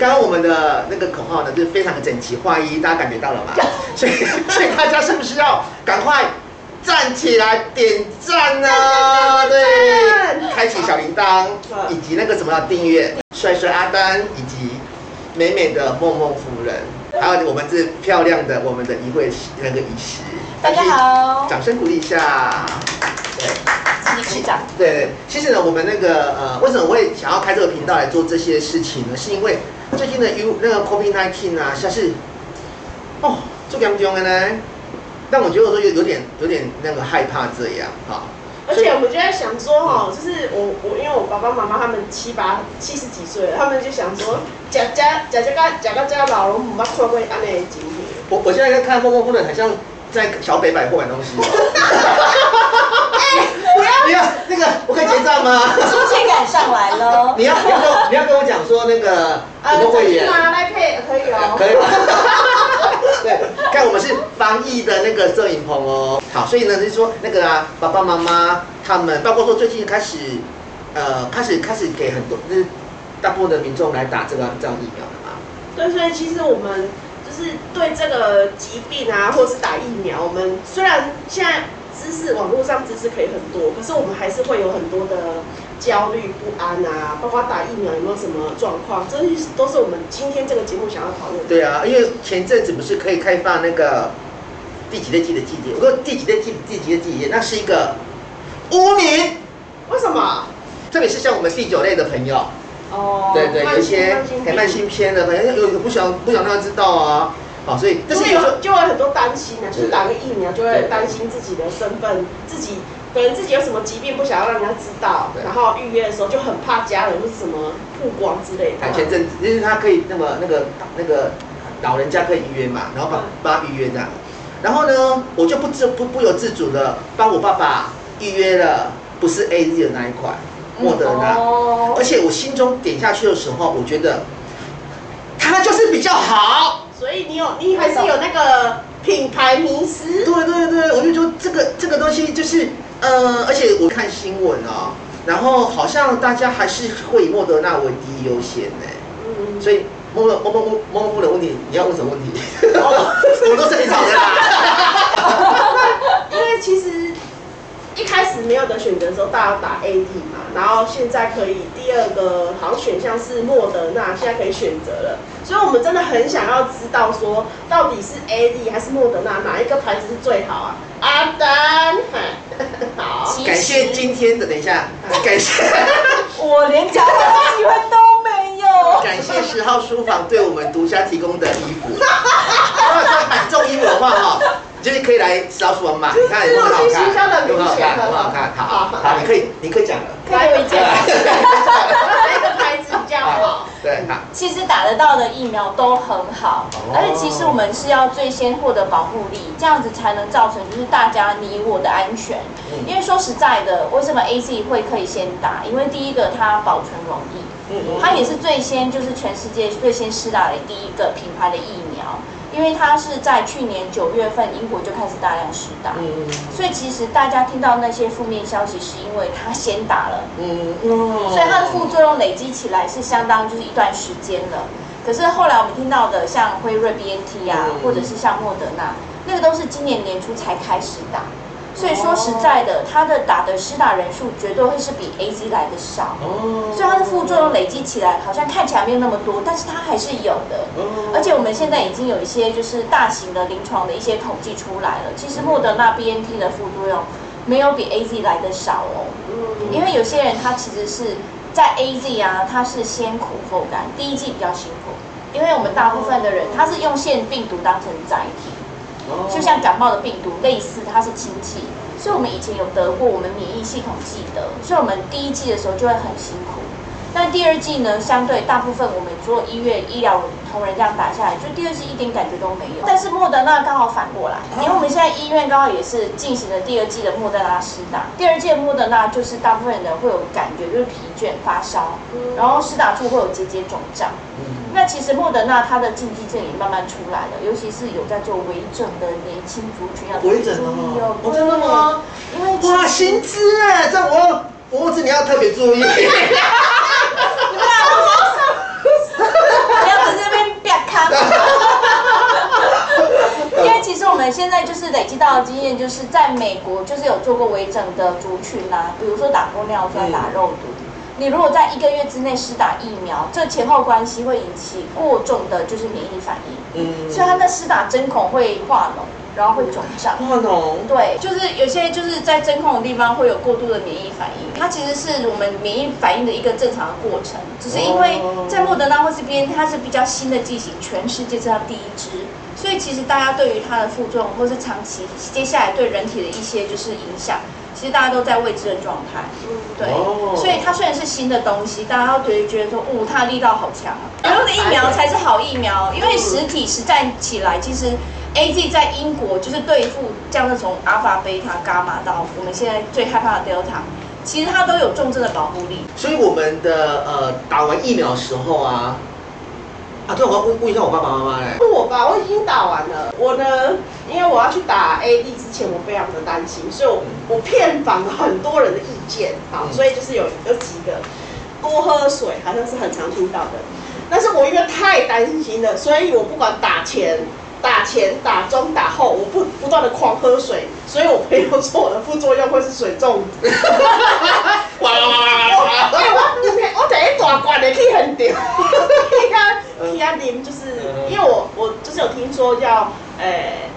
号呢，就是非常的整齐划一，大家感觉到了吗？所以，所以大家是不是要赶快站起来点赞呢？对，开启小铃铛，以及那个什么订阅，帅帅阿丹，以及美美的梦梦夫人，还有我们这漂亮的我们的一位那个仪式。大家好，掌声鼓励一下。对。对对，其实呢，我们那个呃，为什么我会想要开这个频道来做这些事情呢？是因为最近的 U 那个 COVID nineteen 啊，像是哦，做严重的呢，但我觉得说有有点有点那个害怕这样哈。而且我们就在想说哈，就是我我因为我爸爸妈妈他们七八七十几岁了，他们就想说，假假假假个假个假老龙，唔捌看过安尼的景品。我我现在在看默默夫人，很像在小北百货买东西。不要那个，我可以结账吗？亲切感上来了。你要你要跟你要跟我讲说那个什么会员？来配可以哦。可以。对，看我们是防疫的那个摄影棚哦。好，所以呢就是说那个啊，爸爸妈妈他们，包括说最近开始呃开始开始给很多就是大部分的民众来打这个这样疫苗的嘛。对，所以其实我们就是对这个疾病啊，或者是打疫苗，我们虽然现在。知识网络上知识可以很多，可是我们还是会有很多的焦虑不安啊，包括打疫苗有没有什么状况，这些都是我们今天这个节目想要讨论。对啊，因为前阵子不是可以开放那个第几类季的季节，我说第几类季第几类季节，那是一个污名。为什么？特别是像我们第九类的朋友，哦，对对，有一些慢性偏的朋友，有有不想不想让他知道啊。好，所以但是有时候就会很多担心啊，就是打个疫苗就会担心自己的身份，自己可能自己有什么疾病不想要让人家知道，然后预约的时候就很怕家人或是什么曝光之类的。前阵子就是他可以那么那个那个老人家可以预约嘛，然后帮帮他预约这样，然后呢，我就不自不不由自主的帮我爸爸预约了，不是 A Z 的那一款莫德纳，而且我心中点下去的时候，我觉得它就是比较好。所以你有，你还是有那个品牌迷失。对对对，我就说这个这个东西就是，呃，而且我看新闻啊，然后好像大家还是会以莫德纳为第一优先呢。嗯。所以莫莫莫莫莫莫的问题，你要问什么问题？我都是你找的啦。因为其实一开始没有的选择的时候，大家打 A D 嘛，然后现在可以第二个好像选项是莫德纳，现在可以选择了。所以，我们真的很想要知道，说到底是 A D 还是莫德纳，哪一个牌子是最好啊？阿丹，好，感谢今天的，等一下，感谢，我连讲话的机会都没有。感谢十号书房对我们独家提供的衣服。如果说买这种衣服的话，哈，就是可以来十号书房买，你看有没有好看？有没有好看？很好看，好，好，你可以，你可以讲了。可以讲。哪个牌子比较好？对，好。其实打得到的疫苗都很好，而且其实我们是要最先获得保护力，这样子才能造成就是大家你我的安全。因为说实在的，为什么 A Z 会可以先打？因为第一个它保存容易，它也是最先就是全世界最先施打的第一个品牌的疫苗。因为它是在去年九月份，英国就开始大量施打，所以其实大家听到那些负面消息，是因为它先打了，所以它的副作用累积起来是相当就是一段时间了。可是后来我们听到的，像辉瑞 B N T 啊，或者是像莫德纳，那个都是今年年初才开始打。所以说实在的，它的打的施打人数绝对会是比 A Z 来的少，所以它的副作用累积起来好像看起来没有那么多，但是它还是有的。而且我们现在已经有一些就是大型的临床的一些统计出来了，其实莫德纳 B N T 的副作用没有比 A Z 来的少哦。因为有些人他其实是在 A Z 啊，他是先苦后甘，第一季比较辛苦，因为我们大部分的人他是用腺病毒当成载体。就像感冒的病毒类似，它是亲戚，所以我们以前有得过，我们免疫系统记得，所以我们第一季的时候就会很辛苦。但第二季呢，相对大部分我们做医院医疗同仁这样打下来，就第二季一点感觉都没有。但是莫德纳刚好反过来，因为我们现在医院刚好也是进行了第二季的莫德纳施打，第二季的莫德纳就是大部分人会有感觉就是疲倦发烧，然后施打处会有结节肿胀。那其实莫德纳它的禁忌症也慢慢出来了，尤其是有在做微整的年轻族群要微整注意哦。真的吗？因为哇，薪资哎，在我我这你要特别注意。你们两个我说，你要在这边别看。因为其实我们现在就是累积到的经验，就是在美国就是有做过微整的族群啊，比如说打玻尿酸、打肉毒。你如果在一个月之内施打疫苗，这前后关系会引起过重的就是免疫反应。嗯，所以它的施打针孔会化脓，然后会肿胀。化脓？对，就是有些就是在针孔的地方会有过度的免疫反应，它其实是我们免疫反应的一个正常的过程，只是因为在莫德纳或是 B N，它是比较新的剂型，全世界是它第一支，所以其实大家对于它的副作用或是长期接下来对人体的一些就是影响。其实大家都在未知的状态，对，所以它虽然是新的东西，大家都觉得觉得说，哦，它的力道好强啊。然后的疫苗才是好疫苗，因为实体实战起来，其实 A Z 在英国就是对付这样的从阿法、贝塔、伽马到我们现在最害怕的 Delta，其实它都有重症的保护力。所以我们的呃打完疫苗时候啊。啊，对，我要问问一下我爸爸妈妈嘞。问我吧，我已经打完了。我呢，因为我要去打 A D 之前，我非常的担心，所以我我骗访了很多人的意见，好，所以就是有有几个多喝水，好像是很常听到的。但是我因为太担心了，所以我不管打前、打前、打中、打后，我不不断的狂喝水，所以我朋友说我的副作用会是水中毒。哇哇哇哇哇！我我我第一大罐的去很掉。P R 零就是，因为我我就是有听说要，诶，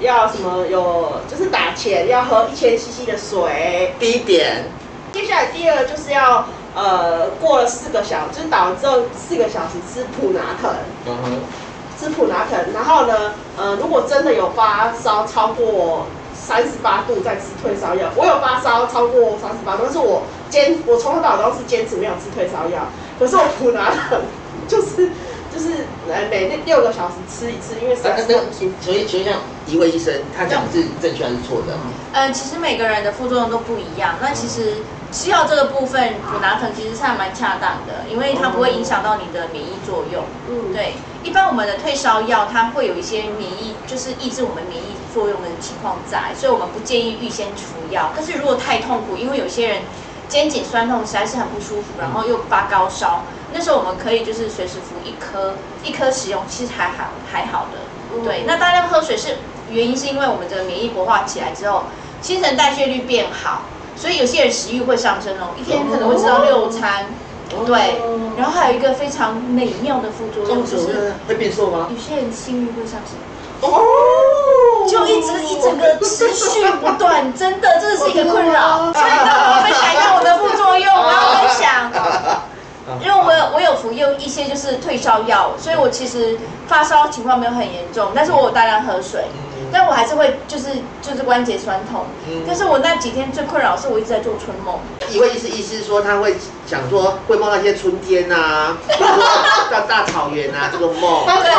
要什么有，就是打钱要喝一千 CC 的水。第一点。接下来第二就是要，呃，过了四个小，就是打完之后四个小时吃普拿疼。嗯哼。吃普拿疼，然后呢，呃，如果真的有发烧超过三十八度，再吃退烧药。我有发烧超过三十八度，但是我坚，我从头到尾都是坚持没有吃退烧药。可是我普拿疼就是。就是呃每六六个小时吃一次，因为三那那所以所以像一位医生他讲是正确还是错的？嗯，其实每个人的副作用都不一样。那其实吃药这个部分，普拿疼其实是还蛮恰当的，因为它不会影响到你的免疫作用。嗯，对。一般我们的退烧药它会有一些免疫，就是抑制我们免疫作用的情况在，所以我们不建议预先服药。但是如果太痛苦，因为有些人肩颈酸痛实在是很不舒服，然后又发高烧。那时候我们可以就是随时服一颗，一颗使用其实还好还好的，对。那大量喝水是原因是因为我们的免疫活化起来之后，新陈代谢率变好，所以有些人食欲会上升哦，一天可能会吃到六餐，对。然后还有一个非常美妙的副作用就是会变瘦吗？有些人性欲会上升，哦，就一直一整个持续不断，真的这是一个困扰。所以当我分享一下我的副作用，我要分享。因为我有我有服用一些就是退烧药，所以我其实发烧情况没有很严重，但是我有大量喝水，但我还是会就是就是关节酸痛。嗯但是我那几天最困扰是我一直在做春梦。一位医师医师说他会想说会梦到一些春天呐，大大草原啊 这个梦。对对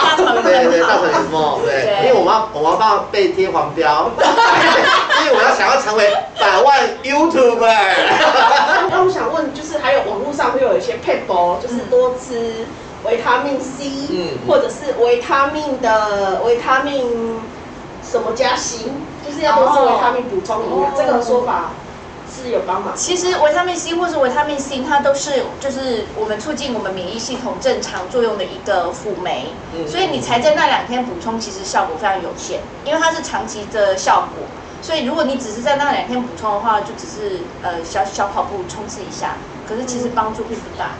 大草原。对对大草原梦对，因为我要我要帮被贴黄标，因为我要想要成为百万 YouTuber。那我想问，就是还有网络上会有一些配博，就是多吃维他命 C，嗯，或者是维他命的维他命什么加锌，就是要多吃维他命补充营养，这个说法是有帮忙。其实维他命 C 或是维他命 C，它都是就是我们促进我们免疫系统正常作用的一个辅酶，所以你才在那两天补充，其实效果非常有限，因为它是长期的效果。所以，如果你只是在那两天补充的话，就只是呃小小跑步冲刺一下，可是其实帮助并不大，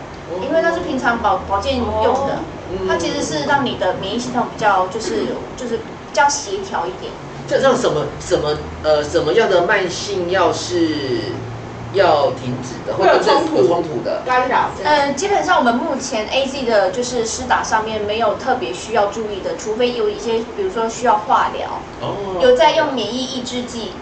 因为它是平常保保健用的，它其实是让你的免疫系统比较就是就是比较协调一点。这让什么什么呃什么样的慢性药是？要停止的，或者冲突、冲突的干扰。嗯，基本上我们目前 A Z 的就是施打上面没有特别需要注意的，除非有一些，比如说需要化疗，哦，有在用免疫抑制剂，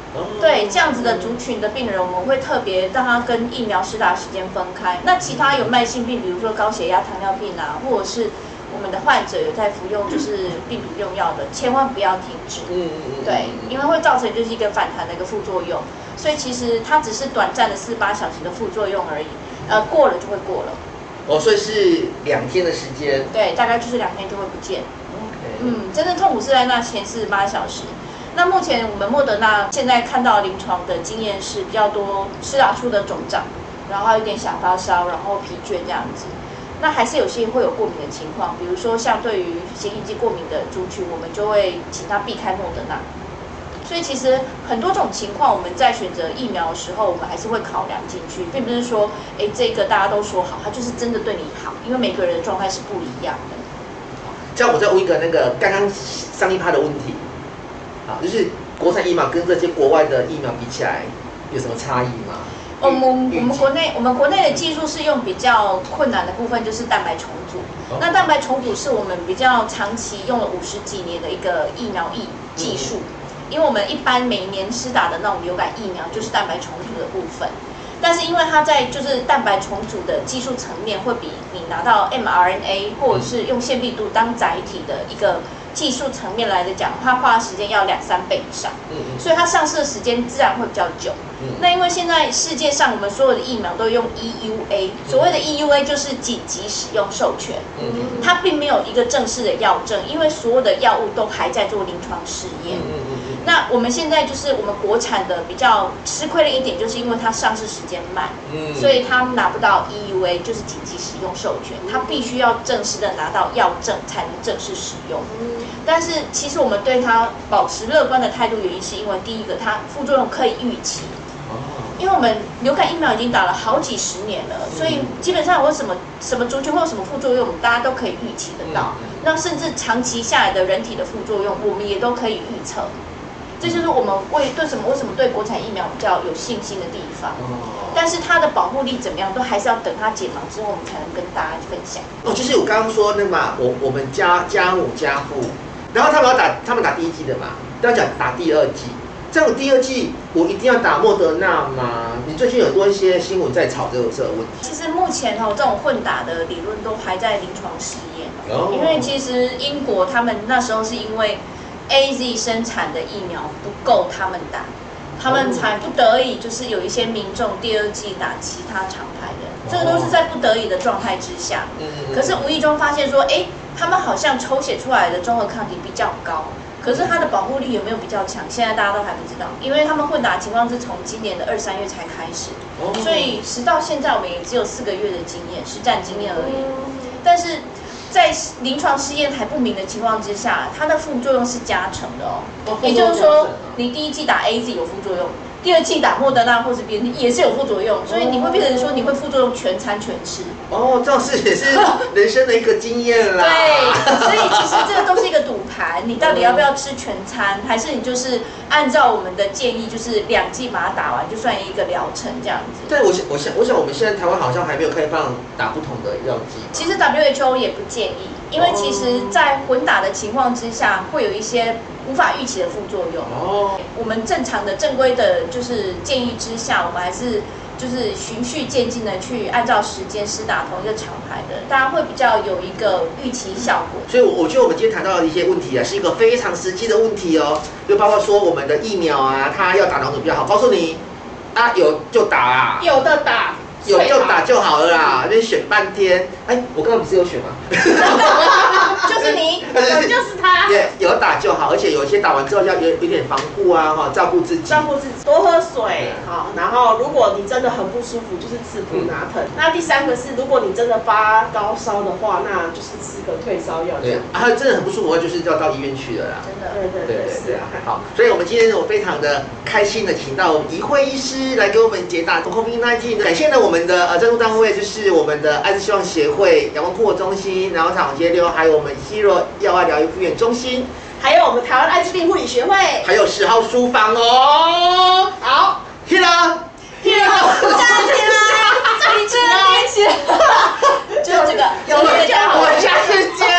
对这样子的族群的病人，我们会特别让他跟疫苗施打时间分开。那其他有慢性病，比如说高血压、糖尿病啊，或者是我们的患者有在服用就是病毒用药的，千万不要停止。嗯嗯嗯，对，因为会造成就是一个反弹的一个副作用。所以其实它只是短暂的四八小时的副作用而已，呃，过了就会过了。哦，所以是两天的时间。对，大概就是两天就会不见。嗯，真正痛苦是在那前四十八小时。那目前我们莫德纳现在看到临床的经验是比较多施打出的肿胀，然后有点小发烧，然后疲倦这样子。那还是有些会有过敏的情况，比如说像对于显影剂过敏的族群，我们就会请他避开莫德纳。所以其实很多种情况，我们在选择疫苗的时候，我们还是会考量进去，并不是说，哎，这个大家都说好，它就是真的对你好，因为每个人的状态是不一样的。这样我再问一个那个刚刚上一趴的问题，啊，就是国产疫苗跟这些国外的疫苗比起来，有什么差异吗？我们我们国内我们国内的技术是用比较困难的部分，就是蛋白重组。那蛋白重组是我们比较长期用了五十几年的一个疫苗疫技术。因为我们一般每年施打的那种流感疫苗就是蛋白重组的部分，但是因为它在就是蛋白重组的技术层面会比你拿到 mRNA 或者是用腺病毒当载体的一个技术层面来的讲，它花的时间要两三倍以上，所以它上市的时间自然会比较久。那因为现在世界上我们所有的疫苗都用 EUA，所谓的 EUA 就是紧急使用授权，它并没有一个正式的药证，因为所有的药物都还在做临床试验。那我们现在就是我们国产的比较吃亏的一点，就是因为它上市时间慢，嗯，所以它拿不到 EUA，就是紧急使用授权，它必须要正式的拿到药证才能正式使用。嗯，但是其实我们对它保持乐观的态度，原因是因为第一个，它副作用可以预期，哦，因为我们流感疫苗已经打了好几十年了，所以基本上我什么什么族群或有什么副作用，大家都可以预期得到。那甚至长期下来的人体的副作用，我们也都可以预测。这就是我们为对什么为什么对国产疫苗比较有信心的地方。哦。但是它的保护力怎么样，都还是要等它解盲之后，我们才能跟大家分享。哦，就是我刚刚说那嘛，我我们家家母家父，然后他们要打，他们打第一季的嘛，都要讲打第二剂。这样第二季我一定要打莫德纳吗？你最近有多一些新闻在炒这个这个问题。其实目前哈，这种混打的理论都还在临床试验。哦。因为其实英国他们那时候是因为。A Z 生产的疫苗不够他们打，他们才不得已就是有一些民众第二季打其他厂牌的，这个都是在不得已的状态之下。嗯可是无意中发现说，哎，他们好像抽血出来的综合抗体比较高，可是它的保护力有没有比较强？现在大家都还不知道，因为他们混打情况是从今年的二三月才开始，所以直到现在我们也只有四个月的经验，实战经验而已。但是。在临床试验还不明的情况之下，它的副作用是加成的哦。也就是说，你第一剂打 A Z 有副作用。第二剂打莫德纳或者别人也是有副作用，所以你会变成说你会副作用全餐全吃。哦，这是也是 人生的一个经验啦。对，所以其实这个都是一个赌盘，你到底要不要吃全餐，还是你就是按照我们的建议，就是两剂把它打完就算一个疗程这样子。对，我想，我想，我想我们现在台湾好像还没有开放打不同的药剂。其实 WHO 也不建议，因为其实在混打的情况之下，会有一些。无法预期的副作用。哦，我们正常的正规的，就是建议之下，我们还是就是循序渐进的去按照时间施打同一个厂牌的，大家会比较有一个预期效果。所以，我觉得我们今天谈到的一些问题啊，是一个非常实际的问题哦，就包括说我们的疫苗啊，它要打哪种比较好？告诉你，啊，有就打啊，有的打。有就打就好了啦，那选半天。哎，我刚刚不是有选吗？就是你，就是他。对有打就好，而且有些打完之后要有有点防护啊，哈，照顾自己。照顾自己，多喝水，好。然后，如果你真的很不舒服，就是吃普拿疼。那第三个是，如果你真的发高烧的话，那就是吃个退烧药。对啊，真的很不舒服就是要到医院去了啦。真的，对对对，是啊。好，所以我们今天我非常的开心的，请到怡慧医师来给我们解答 COVID-19。感谢呢我们。的呃，赞助单位就是我们的爱之希望协会、阳光护中心，然后长街六，还有我们希若药爱疗愈复原中心，还有我们台湾艾滋病护理学会，还有十号书房哦。好，Hero，Hero，站起来，站起来，就这个，有人家，我下次见。